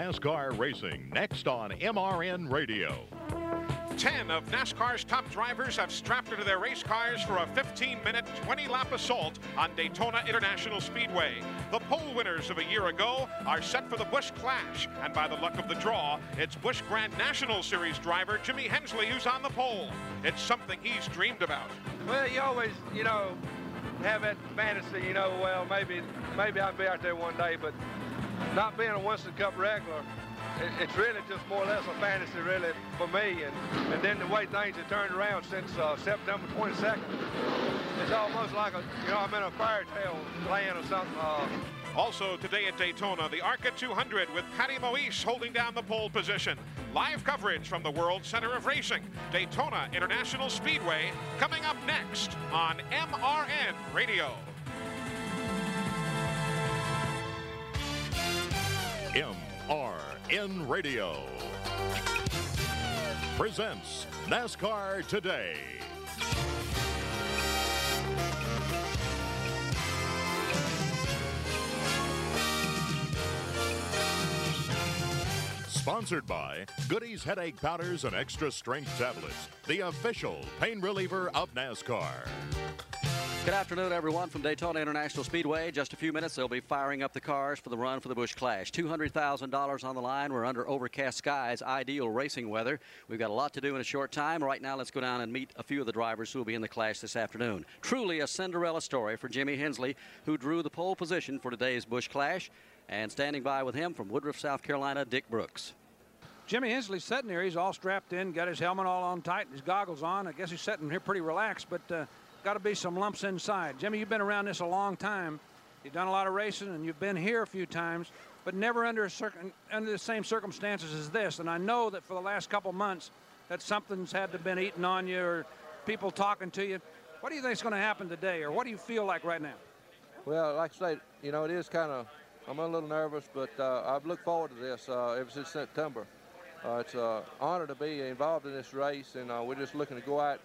NASCAR racing next on MRN Radio. 10 of NASCAR's top drivers have strapped into their race cars for a 15-minute, 20-lap assault on Daytona International Speedway. The pole winners of a year ago are set for the Busch Clash, and by the luck of the draw, it's Busch Grand National Series driver Jimmy Hensley who's on the pole. It's something he's dreamed about. Well, you always, you know, have that fantasy, you know, well, maybe maybe I'll be out there one day, but not being a Winston Cup regular, it's really just more or less a fantasy, really, for me. And, and then the way things have turned around since uh, September 22nd, it's almost like a, you know, I'm in a fairy tale land or something. Uh, also today at Daytona, the ARCA 200 with Patty Moise holding down the pole position. Live coverage from the World Center of Racing, Daytona International Speedway, coming up next on MRN Radio. MRN Radio presents NASCAR Today. Sponsored by Goody's Headache Powders and Extra Strength Tablets, the official pain reliever of NASCAR. Good afternoon, everyone, from Daytona International Speedway. Just a few minutes, they'll be firing up the cars for the run for the Busch Clash. $200,000 on the line. We're under overcast skies, ideal racing weather. We've got a lot to do in a short time. Right now, let's go down and meet a few of the drivers who will be in the Clash this afternoon. Truly a Cinderella story for Jimmy Hensley, who drew the pole position for today's Busch Clash. And standing by with him from Woodruff, South Carolina, Dick Brooks. Jimmy Hensley's sitting there. He's all strapped in, got his helmet all on tight, his goggles on. I guess he's sitting here pretty relaxed, but uh, got to be some lumps inside. Jimmy, you've been around this a long time. You've done a lot of racing, and you've been here a few times, but never under under the same circumstances as this. And I know that for the last couple months, that something's had to been eating on you, or people talking to you. What do you think is going to happen today, or what do you feel like right now? Well, like I say, you know, it is kind of. I'm a little nervous, but uh, I've looked forward to this uh, ever since September. Uh, it's an honor to be involved in this race, and uh, we're just looking to go out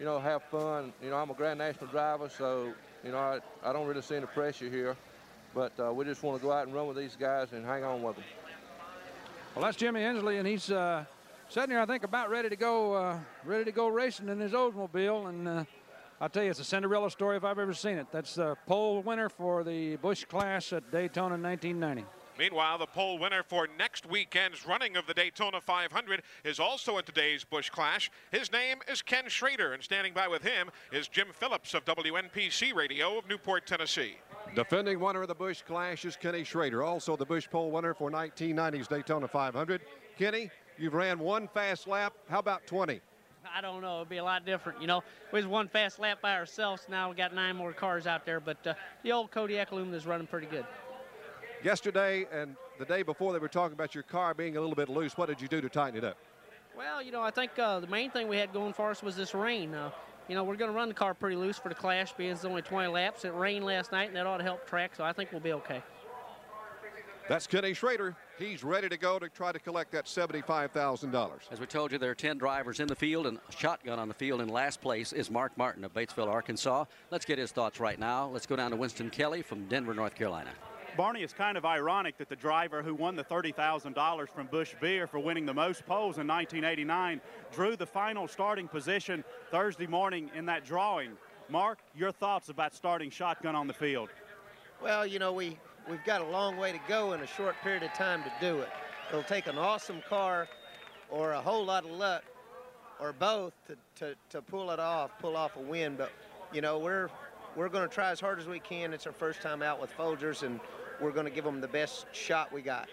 you know, have fun. You know, I'm a Grand National driver, so, you know, I, I don't really see any pressure here. But uh, we just want to go out and run with these guys and hang on with them. Well, that's Jimmy Hensley, and he's uh, sitting here, I think, about ready to go, uh, ready to go racing in his Oldsmobile. And uh, I'll tell you, it's a Cinderella story if I've ever seen it. That's the pole winner for the Busch class at Daytona in 1990. Meanwhile, the pole winner for next weekend's running of the Daytona 500 is also in today's Busch Clash. His name is Ken Schrader, and standing by with him is Jim Phillips of WNPC Radio of Newport, Tennessee. Defending winner of the Busch Clash is Kenny Schrader, also the Busch pole winner for 1990's Daytona 500. Kenny, you've ran one fast lap. How about 20? I don't know. It'd be a lot different. You know, we was one fast lap by ourselves. Now we got nine more cars out there, but uh, the old Kodiak Aluminum is running pretty good. Yesterday and the day before, they were talking about your car being a little bit loose. What did you do to tighten it up? Well, you know, I think uh, the main thing we had going for us was this rain. Uh, you know, we're going to run the car pretty loose for the Clash, being it's only 20 laps. It rained last night, and that ought to help track, so I think we'll be okay. That's Kenny Schrader. He's ready to go to try to collect that $75,000. As we told you, there are 10 drivers in the field, and a shotgun on the field in last place is Mark Martin of Batesville, Arkansas. Let's get his thoughts right now. Let's go down to Winston Kelley from Denver, North Carolina. Barney, it's kind of ironic that the driver who won the $30,000 from Busch Beer for winning the most poles in 1989 drew the final starting position Thursday morning in that drawing. Mark, your thoughts about starting shotgun on the field? Well, you know, we, we've got a long way to go in a short period of time to do it. It'll take an awesome car or a whole lot of luck or both to, to, to pull it off, pull off a win. But, you know, we're, we're going to try as hard as we can. It's our first time out with Folgers, and we're going to give them the best shot we got.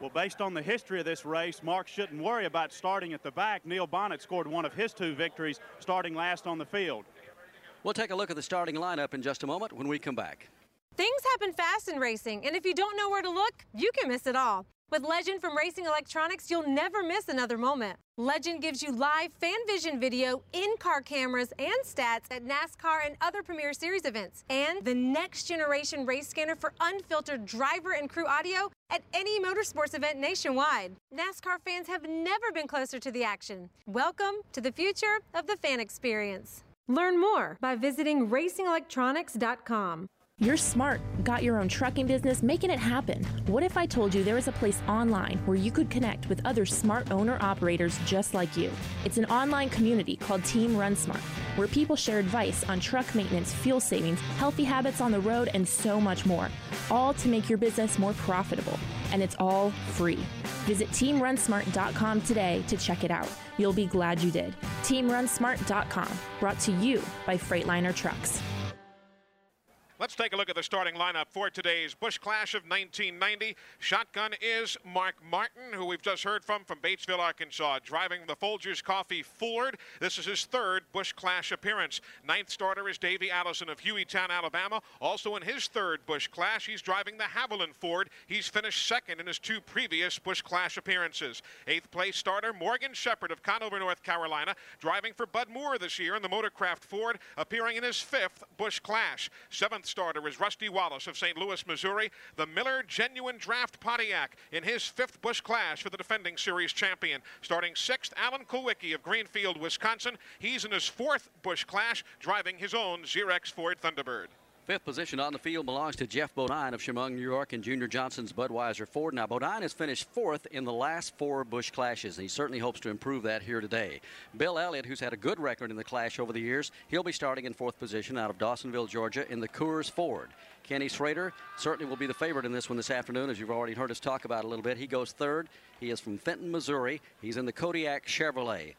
Well, based on the history of this race, Mark shouldn't worry about starting at the back. Neil Bonnett scored one of his two victories, starting last on the field. We'll take a look at the starting lineup in just a moment when we come back. Things happen fast in racing, and if you don't know where to look, you can miss it all. With Legend from Racing Electronics, you'll never miss another moment. Legend gives you live fan vision video, in-car cameras, and stats at NASCAR and other Premier Series events. And the next generation race scanner for unfiltered driver and crew audio at any motorsports event nationwide. NASCAR fans have never been closer to the action. Welcome to the future of the fan experience. Learn more by visiting racingelectronics.com. You're smart, got your own trucking business, making it happen. What if I told you there is a place online where you could connect with other smart owner operators just like you? It's an online community called Team Run Smart, where people share advice on truck maintenance, fuel savings, healthy habits on the road, and so much more, all to make your business more profitable. And it's all free. Visit teamrunsmart.com today to check it out. You'll be glad you did. Teamrunsmart.com, brought to you by Freightliner Trucks. Let's take a look at the starting lineup for today's Busch Clash of 1990. Shotgun is Mark Martin, who we've just heard from from Batesville, Arkansas, driving the Folgers Coffee Ford. This is his third Busch Clash appearance. Ninth starter is Davey Allison of Hueytown, Alabama. Also in his third Busch Clash, he's driving the Havoline Ford. He's finished second in his two previous Busch Clash appearances. Eighth place starter Morgan Shepherd of Conover, North Carolina, driving for Bud Moore this year in the Motorcraft Ford, appearing in his fifth Busch Clash. Seventh starter is Rusty Wallace of St. Louis, Missouri, the Miller Genuine Draft Pontiac in his fifth Busch Clash for the defending series champion. Starting sixth, Alan Kulwicki of Greenfield, Wisconsin. He's in his fourth Busch Clash, driving his own Xerox Ford Thunderbird. Fifth position on the field belongs to Geoff Bodine of Chemung, New York, and Junior Johnson's Budweiser Ford. Now, Bodine has finished fourth in the last four Busch clashes, and he certainly hopes to improve that here today. Bill Elliott, who's had a good record in the clash over the years, he'll be starting in fourth position out of Dawsonville, Georgia, in the Coors Ford. Kenny Schrader certainly will be the favorite in this one this afternoon, as you've already heard us talk about a little bit. He goes third. He is from Fenton, Missouri. He's in the Kodiak Chevrolet.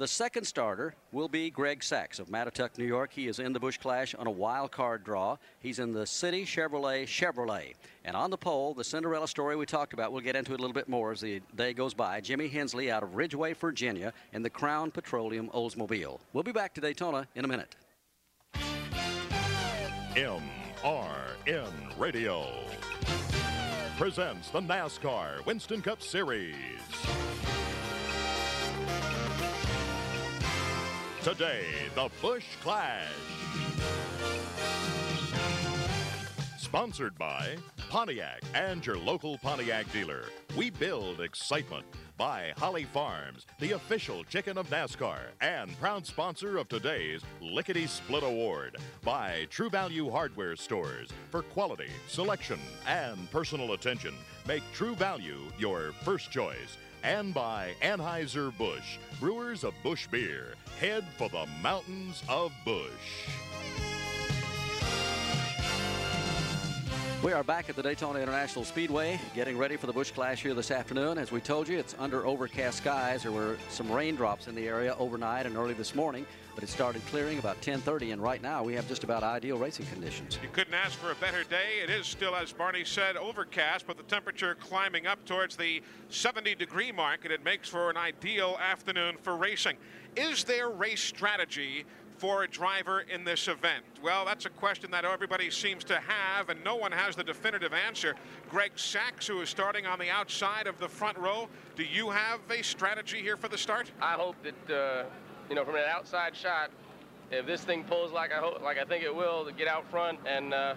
The second starter will be Greg Sacks of Mattituck, New York. He is in the Busch Clash on a wild card draw. He's in the City Chevrolet Chevrolet. And on the pole, the Cinderella story we talked about, we'll get into it a little bit more as the day goes by. Jimmy Hensley out of Ridgeway, Virginia, in the Crown Petroleum Oldsmobile. We'll be back to Daytona in a minute. MRN Radio presents the NASCAR Winston Cup Series. Today, the Busch Clash. Sponsored by Pontiac and your local Pontiac dealer. We build excitement. By Holly Farms, the official chicken of NASCAR, and proud sponsor of today's Lickety Split Award. By True Value Hardware Stores for quality, selection, and personal attention. Make True Value your first choice and by Anheuser-Busch, brewers of Busch beer. Head for the mountains of Busch. We are back at the Daytona International Speedway, getting ready for the Busch Clash here this afternoon. As we told you, it's under overcast skies. There were some raindrops in the area overnight and early this morning, but it started clearing about 10:30, and right now we have just about ideal racing conditions. You couldn't ask for a better day. It is still, as Barney said, overcast, but the temperature climbing up towards the 70 degree mark, and it makes for an ideal afternoon for racing. Is there race strategy for a driver in this event? Well, that's a question that everybody seems to have, and no one has the definitive answer. Greg Sacks, who is starting on the outside of the front row, do you have a strategy here for the start? I hope that, uh, you know, from an outside shot, if this thing pulls like I hope, like I think it will, to get out front and, uh,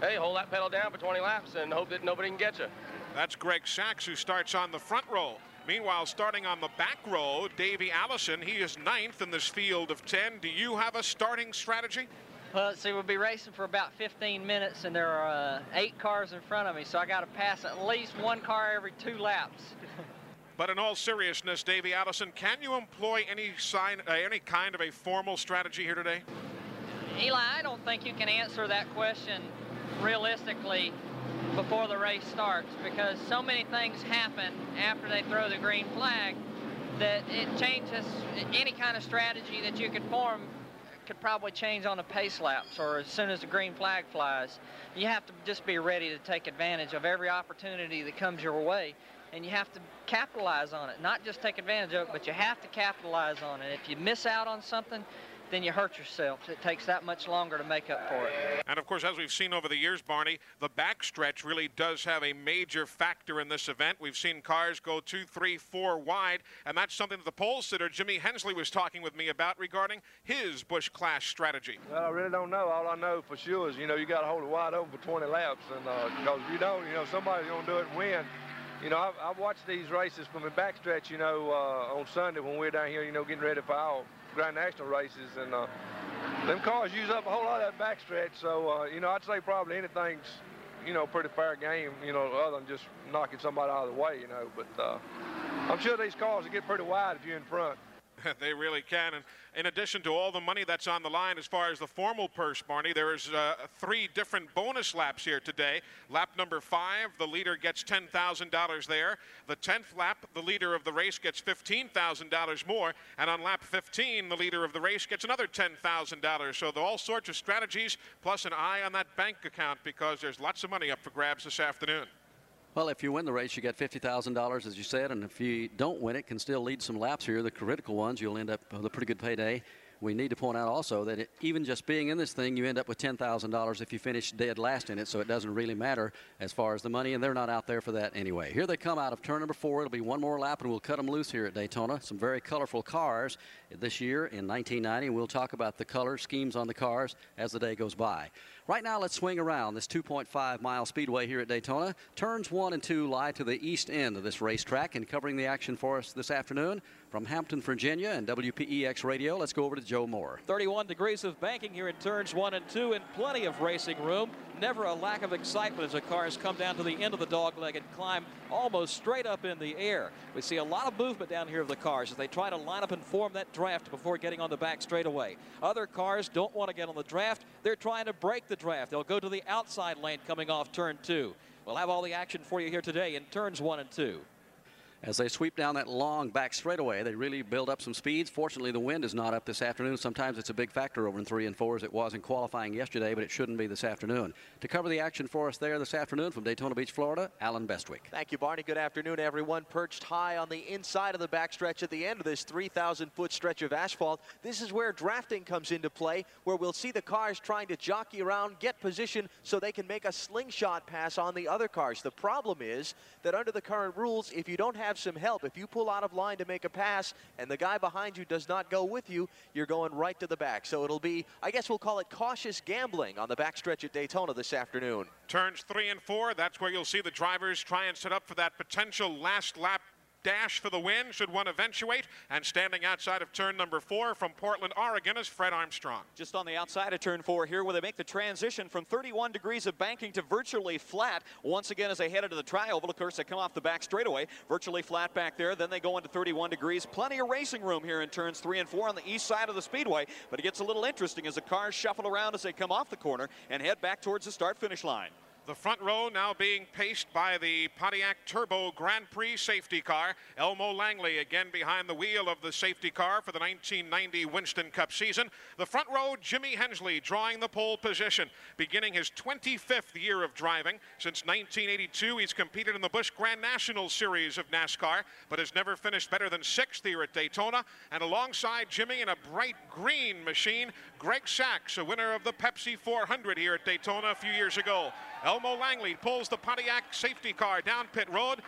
hey, hold that pedal down for 20 laps and hope that nobody can get you. That's Greg Sacks, who starts on the front row. Meanwhile, starting on the back row, Davey Allison, he is ninth in this field of 10. Do you have a starting strategy? Well, let's see, we'll be racing for about 15 minutes, and there are uh, eight cars in front of me, so I got to pass at least one car every two laps. but in all seriousness, Davey Allison, can you employ any sign, uh, any kind of a formal strategy here today? Eli, I don't think you can answer that question realistically before the race starts because so many things happen after they throw the green flag that it changes any kind of strategy that you could form could probably change on the pace laps or as soon as the green flag flies. You have to just be ready to take advantage of every opportunity that comes your way and you have to capitalize on it. Not just take advantage of it, but you have to capitalize on it. If you miss out on something, then you hurt yourself. It takes that much longer to make up for it. And of course, as we've seen over the years, Barney, the backstretch really does have a major factor in this event. We've seen cars go two, three, four wide, and that's something that the pole sitter Jimmy Hensley was talking with me about regarding his Busch Clash strategy. Well, I really don't know. All I know for sure is, you know, you got to hold it wide open for 20 laps, and because uh, if you don't, you know, somebody's going to do it and win. You know, I've, I've watched these races from the backstretch, you know, uh, on Sunday when we are down here, you know, getting ready for our Grand National races, and uh, them cars use up a whole lot of that backstretch. So, uh, you know, I'd say probably anything's, you know, pretty fair game, you know, other than just knocking somebody out of the way, you know. But uh, I'm sure these cars will get pretty wide if you're in front. they really can. And in addition to all the money that's on the line as far as the formal purse, Barney, there is uh, three different bonus laps here today. Lap number five, the leader gets $10,000 there. The 10th lap, the leader of the race gets $15,000 more. And on lap 15, the leader of the race gets another $10,000. So all sorts of strategies, plus an eye on that bank account because there's lots of money up for grabs this afternoon. Well, if you win the race, you get $50,000, as you said, and if you don't win it, can still lead some laps here, the critical ones, you'll end up with a pretty good payday. We need to point out also that it, even just being in this thing, you end up with $10,000 if you finish dead last in it, so it doesn't really matter as far as the money, and they're not out there for that anyway. Here they come out of turn number four. It'll be one more lap, and we'll cut them loose here at Daytona. Some very colorful cars this year in 1990, and we'll talk about the color schemes on the cars as the day goes by. Right now, let's swing around this 2.5 mile speedway here at Daytona. Turns one and two lie to the east end of this racetrack, and covering the action for us this afternoon from Hampton, Virginia, and WPEX Radio, let's go over to Joe Moore. 31 degrees of banking here in turns one and two, and plenty of racing room. Never a lack of excitement as the cars come down to the end of the dogleg and climb almost straight up in the air. We see a lot of movement down here of the cars as they try to line up and form that draft before getting on the back straightaway. Other cars don't want to get on the draft. They're trying to break the draft. They'll go to the outside lane coming off turn two. We'll have all the action for you here today in turns one and two as they sweep down that long back straightaway. They really build up some speeds. Fortunately, the wind is not up this afternoon. Sometimes it's a big factor over in three and four as it was in qualifying yesterday, but it shouldn't be this afternoon. To cover the action for us there this afternoon from Daytona Beach, Florida, Allen Bestwick. Thank you, Barney. Good afternoon, everyone. Perched high on the inside of the backstretch at the end of this 3,000 foot stretch of asphalt. This is where drafting comes into play, where we'll see the cars trying to jockey around, get position so they can make a slingshot pass on the other cars. The problem is that under the current rules, if you don't have have some help. If you pull out of line to make a pass and the guy behind you does not go with you, you're going right to the back. So it'll be, I guess we'll call it cautious gambling on the backstretch at Daytona this afternoon. Turns three and four, that's where you'll see the drivers try and set up for that potential last lap dash for the win should one eventuate. And standing outside of turn number four from Portland, Oregon is Fred Armstrong. Just on the outside of turn four here where they make the transition from 31 degrees of banking to virtually flat. Once again as they head into the trioval, of course, they come off the back straightaway. Virtually flat back there. Then they go into 31 degrees. Plenty of racing room here in turns three and four on the east side of the speedway. But it gets a little interesting as the cars shuffle around as they come off the corner and head back towards the start-finish line. The front row now being paced by the Pontiac Turbo Grand Prix safety car. Elmo Langley again behind the wheel of the safety car for the 1990 Winston Cup season. The front row, Jimmy Hensley drawing the pole position, beginning his 25th year of driving. Since 1982, he's competed in the Busch Grand National Series of NASCAR, but has never finished better than sixth here at Daytona. And alongside Jimmy in a bright green machine, Greg Sacks, a winner of the Pepsi 400 here at Daytona a few years ago. Elmo Langley pulls the Pontiac safety car down pit road.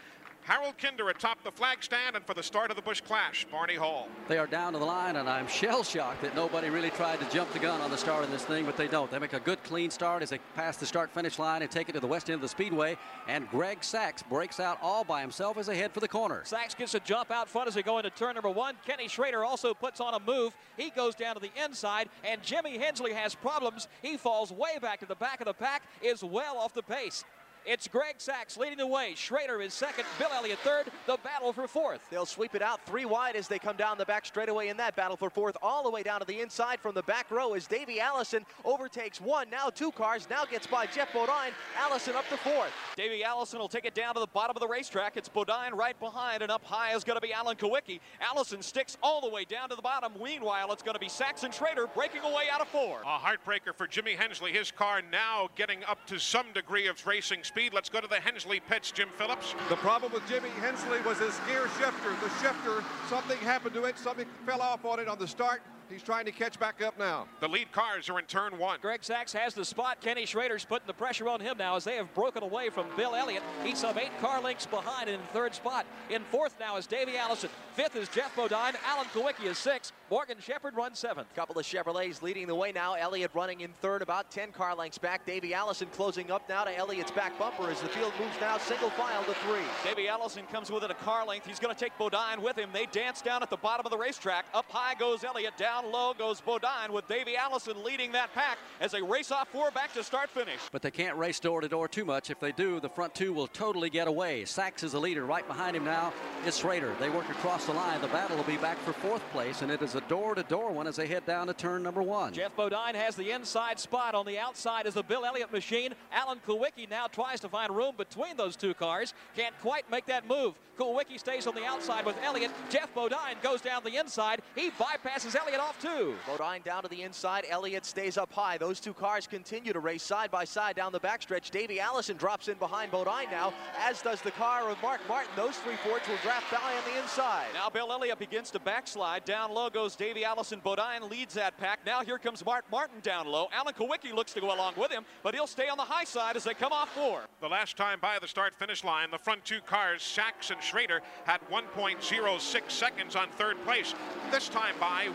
Harold Kinder atop the flag stand and for the start of the Busch Clash, Barney Hall. They are down to the line, and I'm shell-shocked that nobody really tried to jump the gun on the start of this thing, but they don't. They make a good, clean start as they pass the start-finish line and take it to the west end of the speedway, and Greg Sacks breaks out all by himself as they head for the corner. Sacks gets a jump out front as they go into turn number one. Kenny Schrader also puts on a move. He goes down to the inside, and Jimmy Hensley has problems. He falls way back to the back of the pack, is well off the pace. It's Greg Sacks leading the way. Schrader is second. Bill Elliott third. The battle for fourth. They'll sweep it out three wide as they come down the back straightaway in that battle for fourth. All the way down to the inside from the back row as Davey Allison overtakes one. Now two cars. Now gets by Geoff Bodine. Allison up to fourth. Davey Allison will take it down to the bottom of the racetrack. It's Bodine right behind, and up high is going to be Alan Kulwicki. Allison sticks all the way down to the bottom. Meanwhile, it's going to be Saxon Schrader breaking away out of four. A heartbreaker for Jimmy Hensley. His car now getting up to some degree of racing speed. Let's go to the Hensley pitch, Jim Phillips. The problem with Jimmy Hensley was his gear shifter. The shifter, something happened to it, something fell off on it on the start. He's trying to catch back up now. The lead cars are in turn one. Greg Sacks has the spot. Kenny Schrader's putting the pressure on him now as they have broken away from Bill Elliott. He's some eight car lengths behind in third spot. In fourth now is Davey Allison. Fifth is Geoff Bodine. Alan Kulwicki is sixth. Morgan Shepherd runs seventh. Couple of Chevrolets leading the way now. Elliott running in third, about 10 car lengths back. Davey Allison closing up now to Elliott's back bumper as the field moves now single file to three. Davey Allison comes within a car length. He's going to take Bodine with him. They dance down at the bottom of the racetrack. Up high goes Elliott. Down Down low goes Bodine with Davey Allison leading that pack as they race off four back to start finish. But they can't race door to door too much. If they do, the front two will totally get away. Sacks is the leader. Right behind him now is Schrader. They work across the line. The battle will be back for fourth place, and it is a door to door one as they head down to turn number one. Geoff Bodine has the inside spot. On the outside is the Bill Elliott machine. Alan Kulwicki now tries to find room between those two cars. Can't quite make that move. Kulwicki stays on the outside with Elliott. Geoff Bodine goes down the inside. He bypasses Elliott off too. Bodine down to the inside. Elliott stays up high. Those two cars continue to race side by side down the backstretch. Davey Allison drops in behind Bodine now, as does the car of Mark Martin. Those three Fords will draft by on the inside. Now Bill Elliott begins to backslide. Down low goes Davey Allison. Bodine leads that pack. Now here comes Mark Martin down low. Alan Kulwicki looks to go along with him, but he'll stay on the high side as they come off four. The last time by the start finish line, the front two cars, Sacks and Schrader, had 1.06 seconds on third place. This time by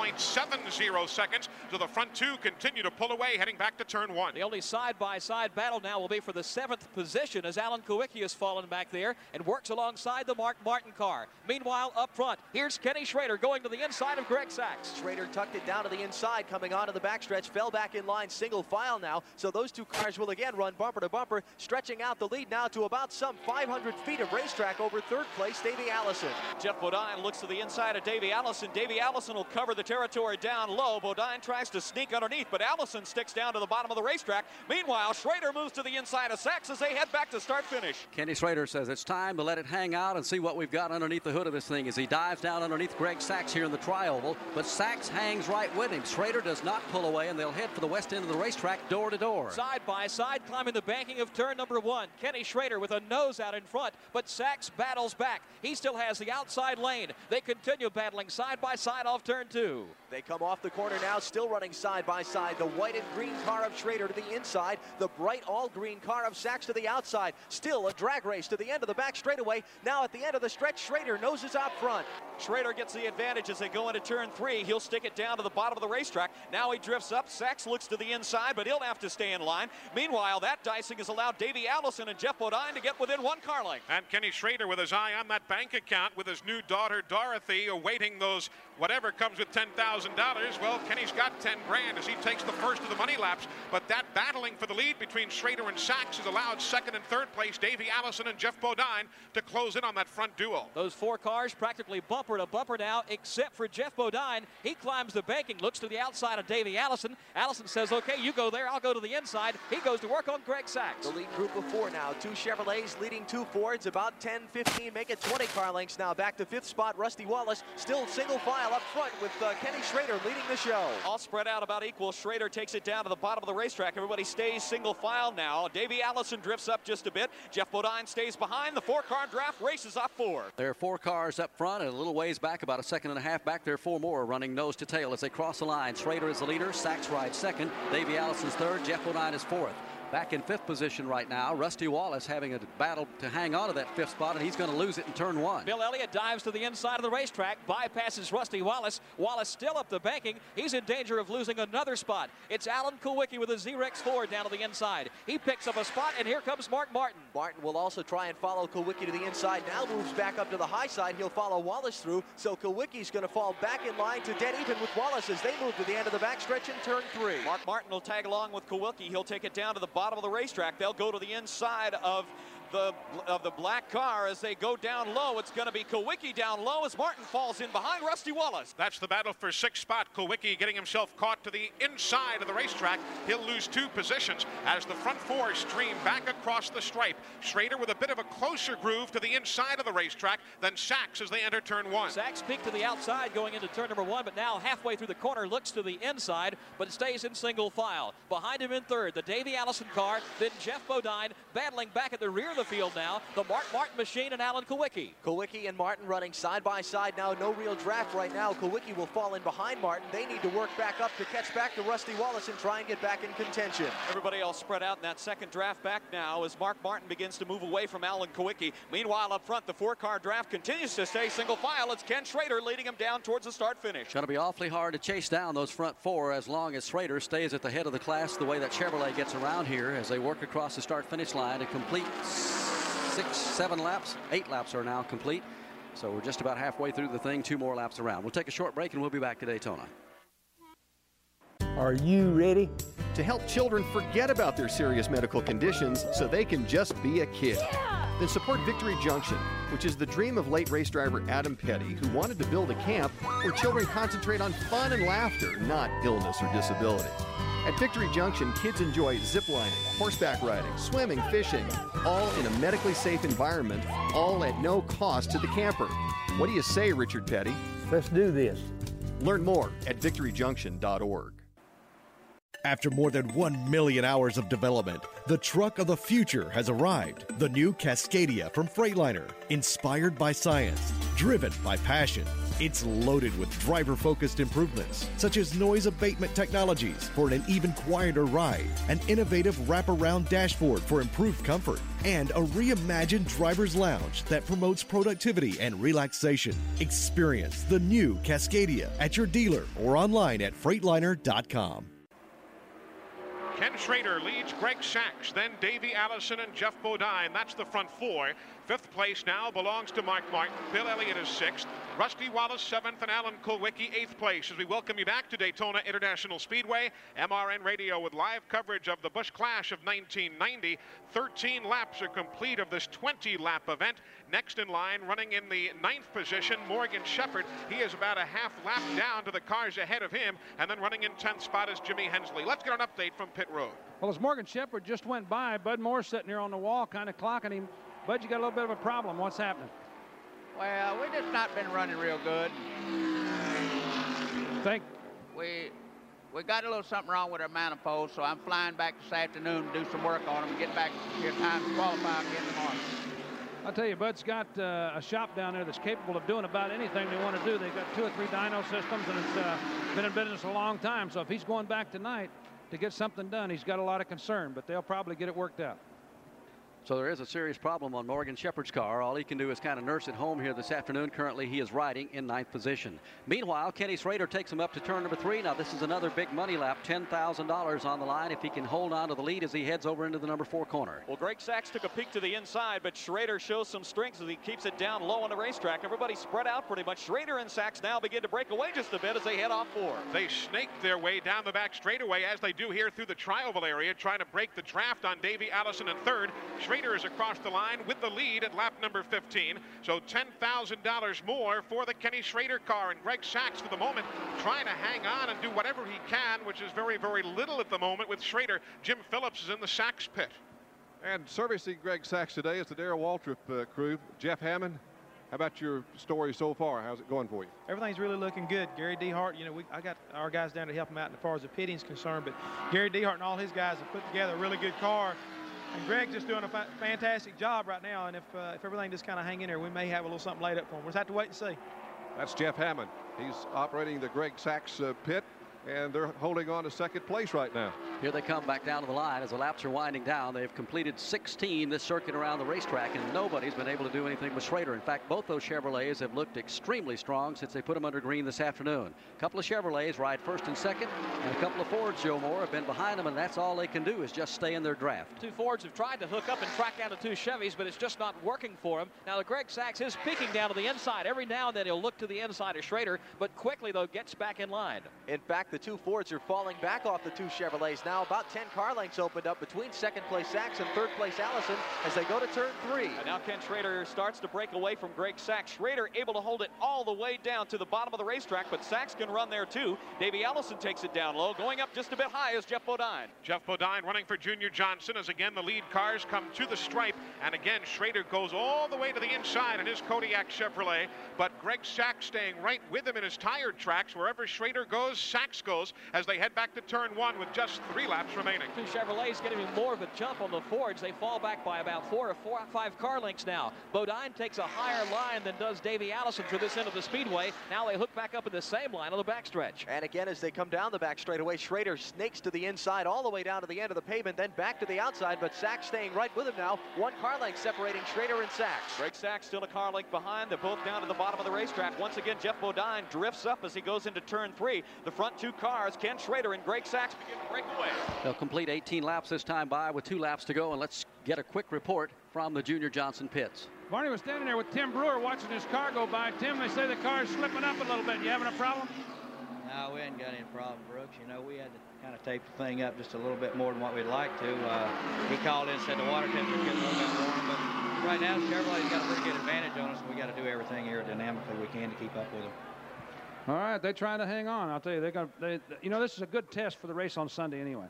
1.70 seconds. So the front two continue to pull away, heading back to turn one. The only side by side battle now will be for the seventh position as Alan Kulwicki has fallen back there and works alongside the Mark Martin car. Meanwhile, up front, here's Kenny Schrader going to the inside of Greg Sacks. Schrader tucked it down to the inside, coming onto the backstretch, fell back in line single file now. So those two cars will again run bumper to bumper, stretching out the lead now to about some 500 feet of racetrack over third place, Davey Allison. Geoff Bodine looks to the inside of Davey Allison. Davey Allison will cover the territory down low. Bodine tries to sneak underneath, but Allison sticks down to the bottom of the racetrack. Meanwhile, Schrader moves to the inside of Sacks as they head back to start finish. Kenny Schrader says it's time to let it hang out and see what we've got underneath the hood of this thing as he dives down underneath Greg Sacks here in the trioval. But Sacks hangs right with him. Schrader does not pull away, and they'll head for the west end of the racetrack door to door. Side by side, climbing the banking of turn number one. Kenny Schrader with a nose out in front, but Sacks battles back. He still has the outside lane. They continue battling side by side off turn two. They come off the corner now, still running side by side. The white and green car of Schrader to the inside, the bright all green car of Sacks to the outside. Still a drag race to the end of the back straightaway. Now at the end of the stretch, Schrader noses out front. Schrader gets the advantage as they go into turn three. He'll stick it down to the bottom of the racetrack. Now he drifts up. Sacks looks to the inside, but he'll have to stay in line. Meanwhile, that dicing has allowed Davey Allison and Geoff Bodine to get within one car length. And Kenny Schrader with his eye on that bank account with his new daughter Dorothy awaiting those whatever comes with $10,000. Well, Kenny's got 10 grand as he takes the first of the money laps. But that battling for the lead between Schrader and Sacks has allowed second and third place Davey Allison and Geoff Bodine to close in on that front duel. Those four cars practically bumper to bumper now, except for Geoff Bodine. He climbs the banking, looks to the outside of Davey Allison. Allison says, okay, you go there, I'll go to the inside. He goes to work on Greg Sacks. The lead group of four now. Two Chevrolets leading two Fords, about 10, 15, make it 20 car lengths now. Back to fifth spot, Rusty Wallace, still single file up front with uh, Kenny Schrader leading the show. All spread out about equal. Schrader takes it down to the bottom of the racetrack. Everybody stays single file now. Davey Allison drifts up just a bit. Geoff Bodine stays behind. The four-car draft races off four. There are four cars up front and a little ways back, about a second and a half back. There are four more running nose to tail as they cross the line. Schrader is the leader. Sacks rides second. Davey Allison's third. Geoff Bodine is fourth. Back in fifth position right now, Rusty Wallace having a battle to hang on to that fifth spot, and he's going to lose it in turn one. Bill Elliott dives to the inside of the racetrack, bypasses Rusty Wallace. Wallace still up the banking. He's in danger of losing another spot. It's Alan Kulwicki with a Xerox Ford down to the inside. He picks up a spot, and here comes Mark Martin. Martin will also try and follow Kulwicki to the inside. Now moves back up to the high side. He'll follow Wallace through, so Kulwicki's going to fall back in line to dead even with Wallace as they move to the end of the backstretch in turn three. Mark Martin will tag along with Kulwicki. He'll take it down to the bottom of the racetrack. They'll go to the inside of the of the black car as they go down low. It's going to be Kulwicki down low as Martin falls in behind Rusty Wallace. That's the battle for sixth spot. Kulwicki getting himself caught to the inside of the racetrack. He'll lose two positions as the front four stream back across the stripe. Schrader with a bit of a closer groove to the inside of the racetrack than Sacks as they enter turn one. Sacks peaked to the outside going into turn number one, but now halfway through the corner looks to the inside, but stays in single file. Behind him in third, the Davey Allison car, then Geoff Bodine battling back at the rear the field now. The Mark Martin machine and Alan Kulwicki. Kulwicki and Martin running side by side now. No real draft right now. Kulwicki will fall in behind Martin. They need to work back up to catch back to Rusty Wallace and try and get back in contention. Everybody else spread out in that second draft back now as Mark Martin begins to move away from Alan Kulwicki. Meanwhile, up front, the four-car draft continues to stay single file. It's Ken Schrader leading him down towards the start finish. Going to be awfully hard to chase down those front four as long as Schrader stays at the head of the class the way that Chevrolet gets around here as they work across the start finish line to complete six, seven laps. Eight laps are now complete. So we're just about halfway through the thing. Two more laps around. We'll take a short break and we'll be back to Daytona. Are you ready? To help children forget about their serious medical conditions so they can just be a kid. Then support Victory Junction, which is the dream of late race driver Adam Petty, who wanted to build a camp where children concentrate on fun and laughter, not illness or disability. At Victory Junction, kids enjoy ziplining, horseback riding, swimming, fishing, all in a medically safe environment, all at no cost to the camper. What do you say, Richard Petty? Let's do this. Learn more at victoryjunction.org. After more than 1 million hours of development, the truck of the future has arrived. The new Cascadia from Freightliner. Inspired by science, driven by passion. It's loaded with driver focused improvements, such as noise abatement technologies for an even quieter ride, an innovative wraparound dashboard for improved comfort, and a reimagined driver's lounge that promotes productivity and relaxation. Experience the new Cascadia at your dealer or online at Freightliner.com. Ken Schrader leads Greg Sacks, then Davey Allison and Geoff Bodine. That's the front four. Fifth place now belongs to Mark Martin. Bill Elliott is sixth. Rusty Wallace seventh and Alan Kulwicki eighth place. As we welcome you back to Daytona International Speedway, MRN Radio with live coverage of the Busch Clash of 1990. 13 laps are complete of this 20-lap event. Next in line, running in the ninth position, Morgan Shepherd. He is about a half lap down to the cars ahead of him. And then running in 10th spot is Jimmy Hensley. Let's get an update from pit road. Well, as Morgan Shepherd just went by, Bud Moore sitting here on the wall kind of clocking him. Bud, you got a little bit of a problem. What's happening? Well, we just not been running real good. Think we we got a little something wrong with our manifold, so I'm flying back this afternoon to do some work on them and get back here time to qualify again tomorrow. I'll tell you, Bud's got uh, a shop down there that's capable of doing about anything they want to do. They've got two or three dyno systems, and it's uh, been in business a long time. So if he's going back tonight to get something done, he's got a lot of concern, but they'll probably get it worked out. So there is a serious problem on Morgan Shepherd's car. All he can do is kind of nurse it home here this afternoon. Currently, he is riding in ninth position. Meanwhile, Kenny Schrader takes him up to turn number three. Now, this is another big money lap, $10,000 on the line if he can hold on to the lead as he heads over into the number four corner. Well, Greg Sacks took a peek to the inside, but Schrader shows some strength as he keeps it down low on the racetrack. Everybody spread out pretty much. Schrader and Sacks now begin to break away just a bit as they head off four. They snake their way down the back straightaway as they do here through the Trioval area, trying to break the draft on Davey Allison in third. Schrader is across the line with the lead at lap number 15. So $10,000 more for the Kenny Schrader car. And Greg Sacks, for the moment, trying to hang on and do whatever he can, which is very, very little at the moment with Schrader. Jim Phillips is in the Sacks pit. And servicing Greg Sacks today is the Darrell Waltrip uh, crew. Jeff Hammond, how about your story so far? How's it going for you? Everything's really looking good. Gary Dehart, you know, we, I got our guys down to help him out as far as the pitting's concerned, but Gary Dehart and all his guys have put together a really good car. And Greg's just doing a fa fantastic job right now. And if, uh, if everything just kind of hang in there, we may have a little something laid up for him. We'll just have to wait and see. That's Jeff Hammond. He's operating the Greg Sacks uh, pit and they're holding on to second place right now. Here they come back down to the line as the laps are winding down. They've completed 16 this circuit around the racetrack, and nobody's been able to do anything with Schrader. In fact, both those Chevrolets have looked extremely strong since they put them under green this afternoon. A couple of Chevrolets ride first and second, and a couple of Fords, Joe Moore, have been behind them, and that's all they can do is just stay in their draft. Two Fords have tried to hook up and track down the two Chevys, but it's just not working for them. Now, the Greg Sacks is peeking down to the inside. Every now and then he'll look to the inside of Schrader, but quickly, though, gets back in line. In fact, the two Fords are falling back off the two Chevrolets now. About 10 car lengths opened up between second place Sacks and third place Allison as they go to turn three. And now Ken Schrader starts to break away from Greg Sacks. Schrader able to hold it all the way down to the bottom of the racetrack, but Sacks can run there too. Davey Allison takes it down low. Going up just a bit high is Geoff Bodine. Geoff Bodine running for Junior Johnson as again the lead cars come to the stripe. And again, Schrader goes all the way to the inside in his Kodiak Chevrolet. But Greg Sacks staying right with him in his tired tracks. Wherever Schrader goes, Sacks goes as they head back to turn one with just three laps remaining. Two Chevrolets getting more of a jump on the Fords. They fall back by about four or four, five car lengths now. Bodine takes a higher line than does Davey Allison for this end of the speedway. Now they hook back up in the same line on the backstretch. And again, as they come down the back straightaway, Schrader snakes to the inside all the way down to the end of the pavement, then back to the outside, but Sacks staying right with him now. One car length separating Schrader and Sacks. Greg Sacks still a car length behind. They're both down to the bottom of the racetrack. Once again, Geoff Bodine drifts up as he goes into turn three. The front two cars, Ken Schrader and Greg Sacks, begin to break away. They'll complete 18 laps this time by with two laps to go, and let's get a quick report from the Junior Johnson pits. Barney was standing there with Tim Brewer watching his car go by. Tim, they say the car's slipping up a little bit. You having a problem? No, we ain't got any problem, Brooks. You know, we had to kind of tape the thing up just a little bit more than what we'd like to. Uh, he called in and said the water temperature getting a little bit warm, but right now Chevrolet's got a pretty good advantage on us, and we got to do everything aerodynamically we can to keep up with them. All right, they're trying to hang on. I'll tell you, they're going to. They, you know, this is a good test for the race on Sunday anyway.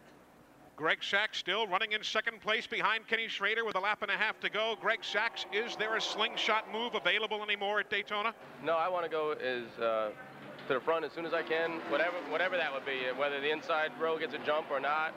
Greg Sacks still running in second place behind Kenny Schrader with a lap and a half to go. Greg Sacks, is there a slingshot move available anymore at Daytona? No, I want to go as uh, to the front as soon as I can, whatever whatever that would be, whether the inside row gets a jump or not.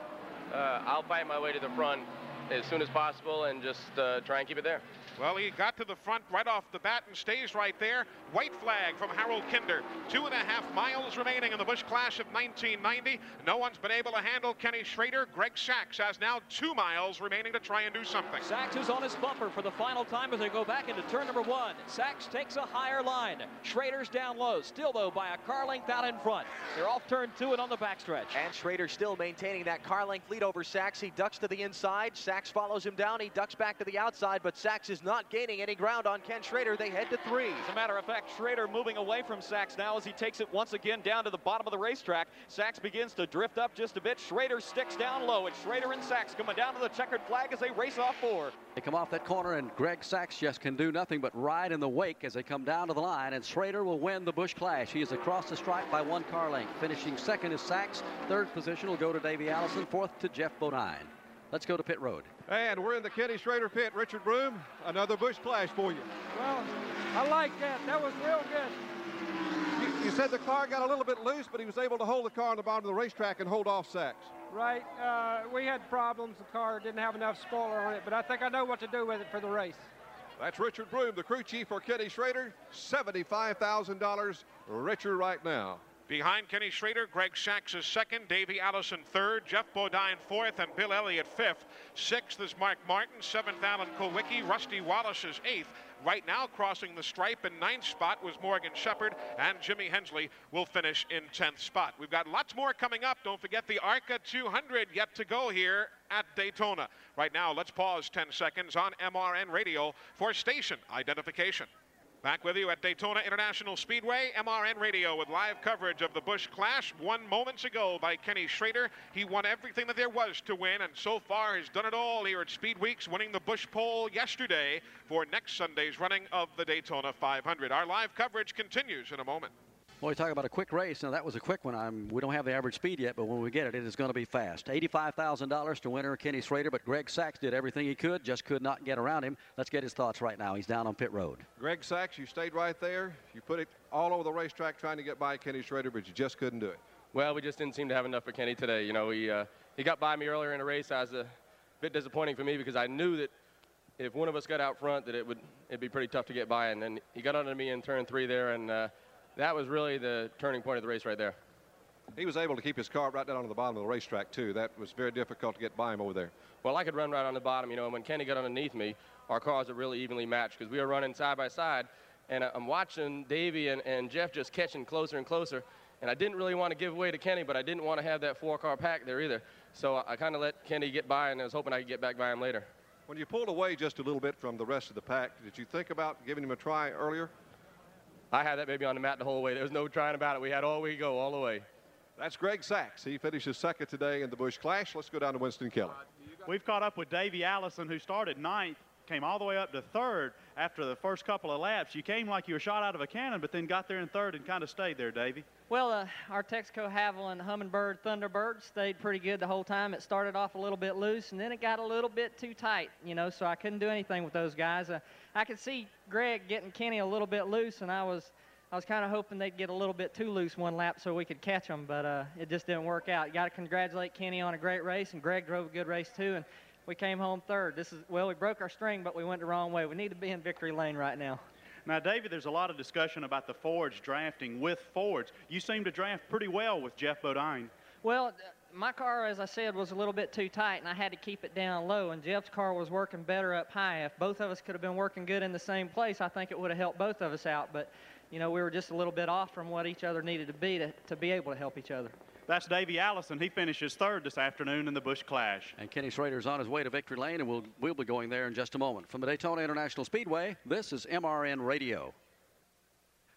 Uh, I'll fight my way to the front as soon as possible and just uh, try and keep it there. Well, he got to the front right off the bat and stays right there. White flag from Harold Kinder. Two and a half miles remaining in the Busch Clash of 1990. No one's been able to handle Kenny Schrader. Greg Sacks has now two miles remaining to try and do something. Sacks is on his bumper for the final time as they go back into turn number one. Sacks takes a higher line. Schrader's down low, still though by a car length out in front. They're off turn two and on the backstretch. And Schrader still maintaining that car length lead over Sacks. He ducks to the inside. Sacks follows him down. He ducks back to the outside, but Sacks is not gaining any ground on Ken Schrader. They head to three. As a matter of fact, Schrader moving away from Sacks now as he takes it once again down to the bottom of the racetrack. Sacks begins to drift up just a bit. Schrader sticks down low. It's Schrader and Sacks coming down to the checkered flag as they race off four. They come off that corner, and Greg Sacks just can do nothing but ride in the wake as they come down to the line, and Schrader will win the Busch Clash. He is across the stripe by one car length. Finishing second is Sacks. Third position will go to Davey Allison. Fourth to Geoff Bodine. Let's go to pit road. And we're in the Kenny Schrader pit. Richard Broome, another Busch Clash for you. Well, I like that. That was real good. You, you, said the car got a little bit loose, but he was able to hold the car on the bottom of the racetrack and hold off Sacks. Right. Uh, we had problems. The car didn't have enough spoiler on it, but I think I know what to do with it for the race. That's Richard Broome, the crew chief for Kenny Schrader. $75,000 richer right now. Behind Kenny Schrader, Greg Sacks is second, Davey Allison third, Geoff Bodine fourth, and Bill Elliott fifth. Sixth is Mark Martin, seventh Alan Kulwicki, Rusty Wallace is eighth. Right now, crossing the stripe in ninth spot was Morgan Shepherd, and Jimmy Hensley will finish in 10th spot. We've got lots more coming up. Don't forget the ARCA 200 yet to go here at Daytona. Right now, let's pause 10 seconds on MRN Radio for station identification. Back with you at Daytona International Speedway, MRN Radio with live coverage of the Busch Clash. One moments ago by Kenny Schrader. He won everything that there was to win, and so far has done it all here at Speed Weeks, winning the Busch Pole yesterday for next Sunday's running of the Daytona 500. Our live coverage continues in a moment. Well, we talk about a quick race. Now, that was a quick one. I'm, we don't have the average speed yet, but when we get it, it is going to be fast. $85,000 to winner Kenny Schrader, but Greg Sacks did everything he could, just could not get around him. Let's get his thoughts right now. He's down on pit road. Greg Sacks, you stayed right there. You put it all over the racetrack trying to get by Kenny Schrader, but you just couldn't do it. Well, we just didn't seem to have enough for Kenny today. You know, he, uh, he got by me earlier in the race. I was a bit disappointing for me because I knew that if one of us got out front, that it would it'd be pretty tough to get by. And then he got under me in turn three there, and uh, that was really the turning point of the race right there. He was able to keep his car right down on the bottom of the racetrack, too. That was very difficult to get by him over there. Well, I could run right on the bottom. You know, and when Kenny got underneath me, our cars are really evenly matched because we were running side by side. And uh, I'm watching Davey and, and Geoff just catching closer and closer. And I didn't really want to give way to Kenny, but I didn't want to have that four-car pack there either. So I kind of let Kenny get by, and I was hoping I could get back by him later. When you pulled away just a little bit from the rest of the pack, did you think about giving him a try earlier? I had that baby on the mat the whole way. There was no trying about it. We had all we go, all the way. That's Greg Sacks. He finishes second today in the Busch Clash. Let's go down to Winston Kelley. We've caught up with Davey Allison, who started ninth, came all the way up to third after the first couple of laps. You came like you were shot out of a cannon, but then got there in third and kind of stayed there, Davey. Well, uh, our Texaco Havoline Humminbird Thunderbird stayed pretty good the whole time. It started off a little bit loose, and then it got a little bit too tight, you know, so I couldn't do anything with those guys. Uh, I could see Greg getting Kenny a little bit loose, and I was – I was kind of hoping they'd get a little bit too loose one lap so we could catch them, but uh, it just didn't work out. You Got to congratulate Kenny on a great race, and Greg drove a good race too, and we came home third. This is well, we broke our string, but we went the wrong way. We need to be in victory lane right now. Now, David, there's a lot of discussion about the Fords drafting with Fords. You seem to draft pretty well with Geoff Bodine. Well, uh, my car, as I said, was a little bit too tight, and I had to keep it down low. And Geoff's car was working better up high. If both of us could have been working good in the same place, I think it would have helped both of us out. But you know, we were just a little bit off from what each other needed to be to, to be able to help each other. That's Davey Allison. He finishes third this afternoon in the Busch Clash. And Kenny Schrader's on his way to victory lane, and we'll, we'll be going there in just a moment. From the Daytona International Speedway, this is MRN Radio.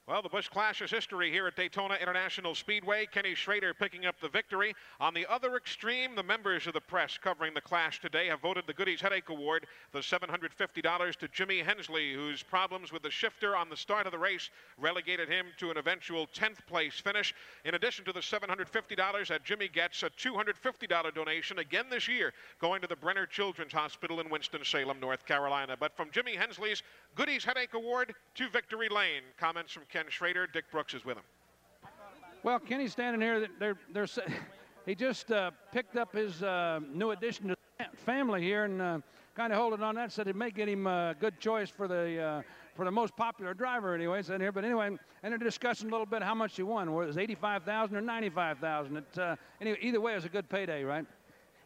Well, the Busch Clash is history here at Daytona International Speedway. Kenny Schrader picking up the victory. On the other extreme, the members of the press covering the Clash today have voted the Goody's Headache Award, the $750 to Jimmy Hensley, whose problems with the shifter on the start of the race relegated him to an eventual 10th place finish. In addition to the $750 that Jimmy gets, a $250 donation again this year going to the Brenner Children's Hospital in Winston-Salem, North Carolina. But from Jimmy Hensley's Goody's Headache Award to Victory Lane. Comments from Ken Schrader. Dick Brooks is with him. Well, Kenny's standing here. They're, they're, he just uh, picked up his uh, new addition to the family here and uh, kind of holding on that. Said it may get him a good choice for the uh, for the most popular driver anyways, in here, but anyway, and they're discussing a little bit how much he won. Was it 85,000 or 95,000? Uh, anyway, either way, it was a good payday, right?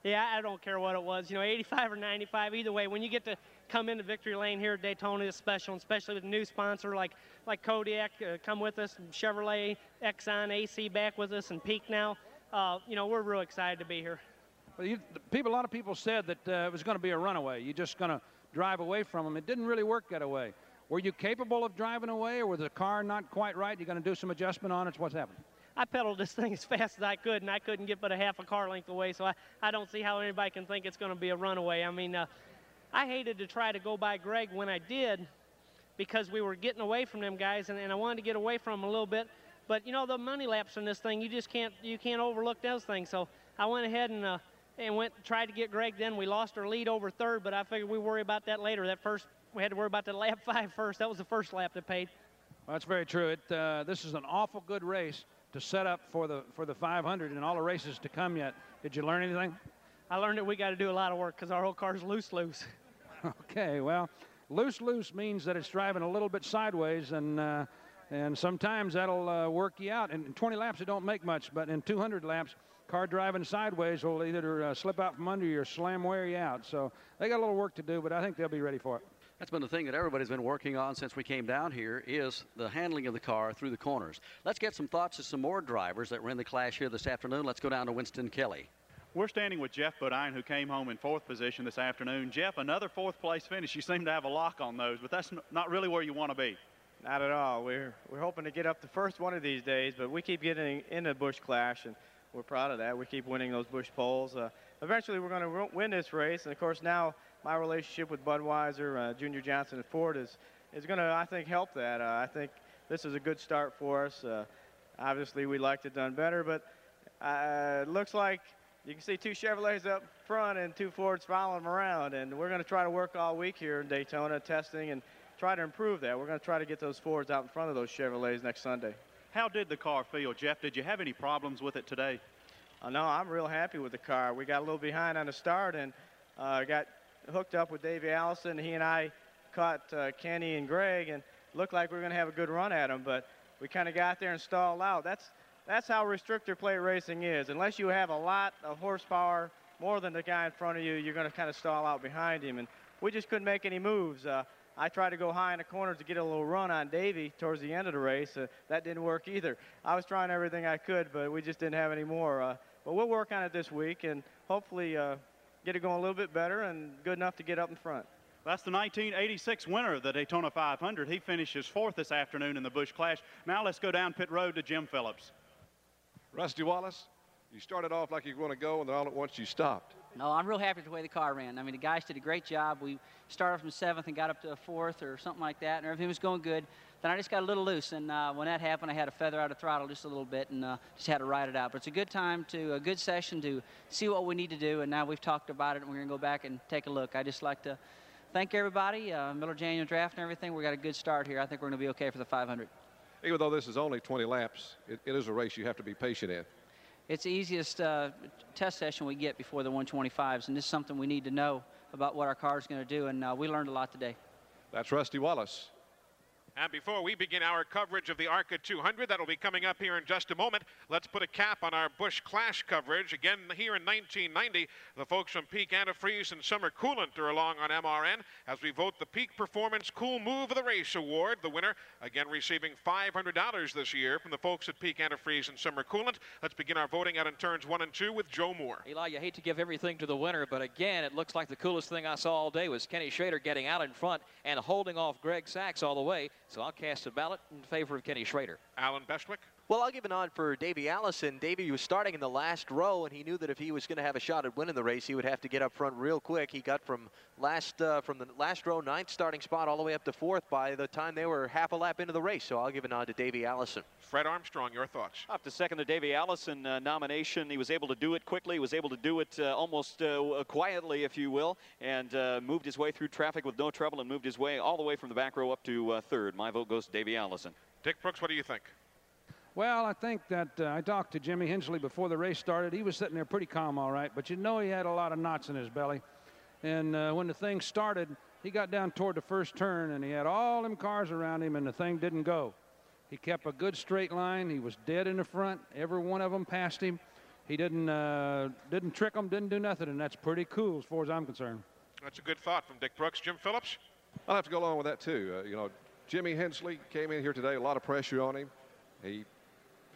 Yeah, I don't care what it was. You know, 85 or 95, either way. When you get to come into victory lane here at Daytona is special, especially with a new sponsor like like Kodiak uh, come with us, Chevrolet, Exxon, AC back with us, and Peak now. Uh, you know, we're real excited to be here. Well, you, people, a lot of people said that uh, it was going to be a runaway. You're just going to drive away from them. It didn't really work that way. Were you capable of driving away, or was the car not quite right? You're going to do some adjustment on it. What's happening? I pedaled this thing as fast as I could, and I couldn't get but a half a car length away. So I, I don't see how anybody can think it's going to be a runaway. I mean, uh, I hated to try to go by Greg when I did because we were getting away from them guys, and, and I wanted to get away from them a little bit. But you know the money laps in this thing, you just can't you can't overlook those things. So I went ahead and uh, and went tried to get Greg. Then we lost our lead over third, but I figured we worry about that later. That first we had to worry about the lap five first. That was the first lap that paid. Well, that's very true. It uh, this is an awful good race to set up for the for the 500 and all the races to come yet. Did you learn anything? I learned that we got to do a lot of work because our whole car's loose loose. Okay, well, loose loose means that it's driving a little bit sideways, and uh, and sometimes that'll uh, work you out. In 20 laps, it don't make much, but in 200 laps, car driving sideways will either uh, slip out from under you or slam wear you out. So they got a little work to do, but I think they'll be ready for it. That's been the thing that everybody's been working on since we came down here is the handling of the car through the corners. Let's get some thoughts of some more drivers that were in the clash here this afternoon. Let's go down to Winston Kelley. We're standing with Geoff Bodine, who came home in fourth position this afternoon. Geoff, another fourth place finish. You seem to have a lock on those, but that's not really where you want to be. Not at all. We're, we're hoping to get up the first one of these days, but we keep getting in the Busch Clash, and we're proud of that. We keep winning those Busch poles. Uh, eventually, we're going to win this race, and of course, now my relationship with Budweiser, uh, Junior Johnson, and Ford is, is going to, I think, help that. Uh, I think this is a good start for us. Uh, obviously, we'd like to have done better, but uh, it looks like – you can see two Chevrolets up front and two Fords following them around. And we're going to try to work all week here in Daytona testing and try to improve that. We're going to try to get those Fords out in front of those Chevrolets next Sunday. How did the car feel, Geoff? Did you have any problems with it today? Uh, no, I'm real happy with the car. We got a little behind on the start and uh, got hooked up with Davey Allison. He and I caught uh, Kenny and Greg and looked like we were going to have a good run at them, but we kind of got there and stalled out. That's that's how restrictor plate racing is. Unless you have a lot of horsepower, more than the guy in front of you, you're going to kind of stall out behind him. And we just couldn't make any moves. Uh, I tried to go high in the corners to get a little run on Davey towards the end of the race. Uh, that didn't work either. I was trying everything I could, but we just didn't have any more. Uh, but we'll work on it this week and hopefully uh, get it going a little bit better and good enough to get up in front. That's the 1986 winner of the Daytona 500. He finishes fourth this afternoon in the Busch Clash. Now let's go down pit road to Jim Phillips. Rusty Wallace, you started off like you were going to go, and then all at once you stopped. No, I'm real happy with the way the car ran. I mean, the guys did a great job. We started from seventh and got up to fourth or something like that, and everything was going good. Then I just got a little loose, and uh, when that happened, I had a feather out of throttle just a little bit and uh, just had to ride it out. But it's a good time to a good session to see what we need to do, and now we've talked about it, and we're going to go back and take a look. I just like to thank everybody, uh, Miller Genuine Draft and everything. We got a good start here. I think we're going to be okay for the 500. Even though this is only 20 laps, it, it is a race you have to be patient in it's the easiest uh, test session we get before the 125s, and this is something we need to know about what our car is going to do, and uh, we learned a lot today. That's Rusty Wallace. And before we begin our coverage of the ARCA 200, that'll be coming up here in just a moment, let's put a cap on our Busch Clash coverage. Again, here in 1990, the folks from Peak Antifreeze and Summer Coolant are along on MRN as we vote the Peak Performance Cool Move of the Race Award. The winner, again, receiving $500 this year from the folks at Peak Antifreeze and Summer Coolant. Let's begin our voting out in turns one and two with Joe Moore. Eli, you hate to give everything to the winner, but again, it looks like the coolest thing I saw all day was Kenny Schrader getting out in front and holding off Greg Sacks all the way. So I'll cast a ballot in favor of Kenny Schrader. Allen Bestwick? Well, I'll give a nod for Davey Allison. Davey was starting in the last row, and he knew that if he was going to have a shot at winning the race, he would have to get up front real quick. He got from last uh, from the last row, ninth starting spot, all the way up to fourth by the time they were half a lap into the race. So I'll give a nod to Davey Allison. Fred Armstrong, your thoughts? Off to second the Davey Allison uh, nomination. He was able to do it quickly. He was able to do it uh, almost uh, quietly, if you will, and uh, moved his way through traffic with no trouble and moved his way all the way from the back row up to uh, third. My vote goes to Davey Allison. Dick Brooks, what do you think? Well, I think that uh, I talked to Jimmy Hensley before the race started. He was sitting there pretty calm, all right, but you know he had a lot of knots in his belly. And uh, when the thing started, he got down toward the first turn, and he had all them cars around him, and the thing didn't go. He kept a good straight line. He was dead in the front. Every one of them passed him. He didn't uh, didn't trick them, didn't do nothing, and that's pretty cool as far as I'm concerned. That's a good thought from Dick Brooks. Jim Phillips? I'll have to go along with that, too. Uh, you know, Jimmy Hensley came in here today, a lot of pressure on him. He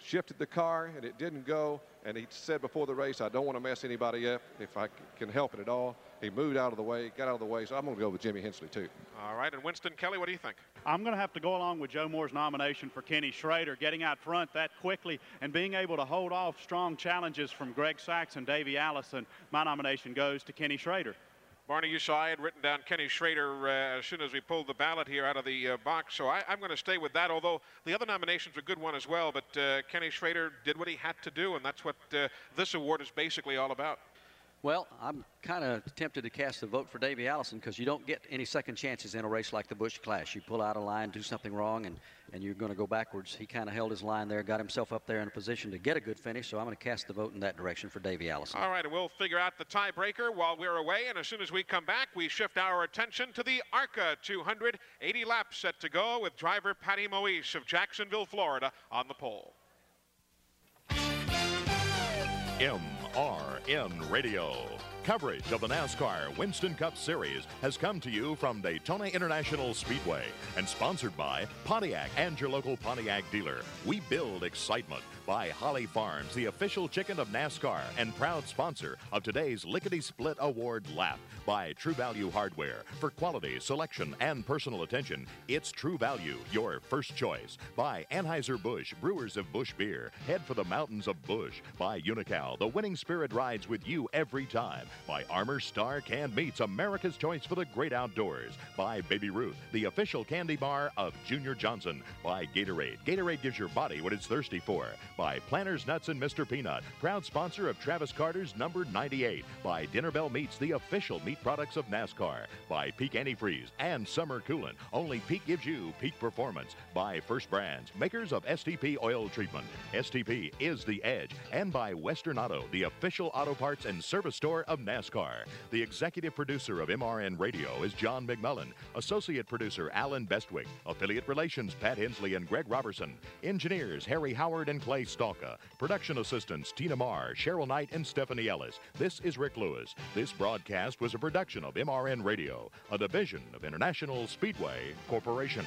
shifted the car and it didn't go. And he said before the race, I don't want to mess anybody up if I can help it at all. He moved out of the way, got out of the way. So I'm going to go with Jimmy Hensley, too. All right. And Winston Kelley, what do you think? I'm going to have to go along with Joe Moore's nomination for Kenny Schrader, getting out front that quickly and being able to hold off strong challenges from Greg Sacks and Davey Allison. My nomination goes to Kenny Schrader. Barney, you saw I had written down Kenny Schrader uh, as soon as we pulled the ballot here out of the uh, box, so I, am going to stay with that, although the other nominations a good one as well, but uh, Kenny Schrader did what he had to do, and that's what uh, this award is basically all about. Well, I'm kind of tempted to cast a vote for Davey Allison because you don't get any second chances in a race like the Busch Clash. You pull out a line, do something wrong, and, and you're going to go backwards. He kind of held his line there, got himself up there in a position to get a good finish, so I'm going to cast the vote in that direction for Davey Allison. All right, and we'll figure out the tiebreaker while we're away, and as soon as we come back, we shift our attention to the ARCA 200. 80 laps set to go with driver Patty Moise of Jacksonville, Florida on the pole. MRN Radio. Coverage of the NASCAR Winston Cup Series has come to you from Daytona International Speedway and sponsored by Pontiac and your local Pontiac dealer. We build excitement by Holly Farms, the official chicken of NASCAR and proud sponsor of today's Lickety Split Award lap. By True Value Hardware. For quality, selection, and personal attention, it's True Value, your first choice. By Anheuser-Busch, brewers of Busch beer. Head for the mountains of Busch. By Unocal, the winning spirit rides with you every time. By Armour Star Canned Meats, America's choice for the great outdoors. By Baby Ruth, the official candy bar of Junior Johnson. By Gatorade. Gatorade gives your body what it's thirsty for. By Planters Nuts and Mr. Peanut, proud sponsor of Travis Carter's number 98. By Dinner Bell Meats, the official meat products of NASCAR. By Peak Antifreeze and Summer Coolant. Only Peak gives you peak performance. By First Brands, makers of STP oil treatment. STP is the edge. And by Western Auto, the official auto parts and service store of NASCAR. The executive producer of MRN Radio is John McMullen. Associate producer Allen Bestwick. Affiliate relations Pat Hensley and Greg Robertson. Engineers Harry Howard and Clay Stalka. Production assistants Tina Marr, Cheryl Knight, and Stephanie Ellis. This is Rick Lewis. This broadcast was a production of MRN Radio, a division of International Speedway Corporation.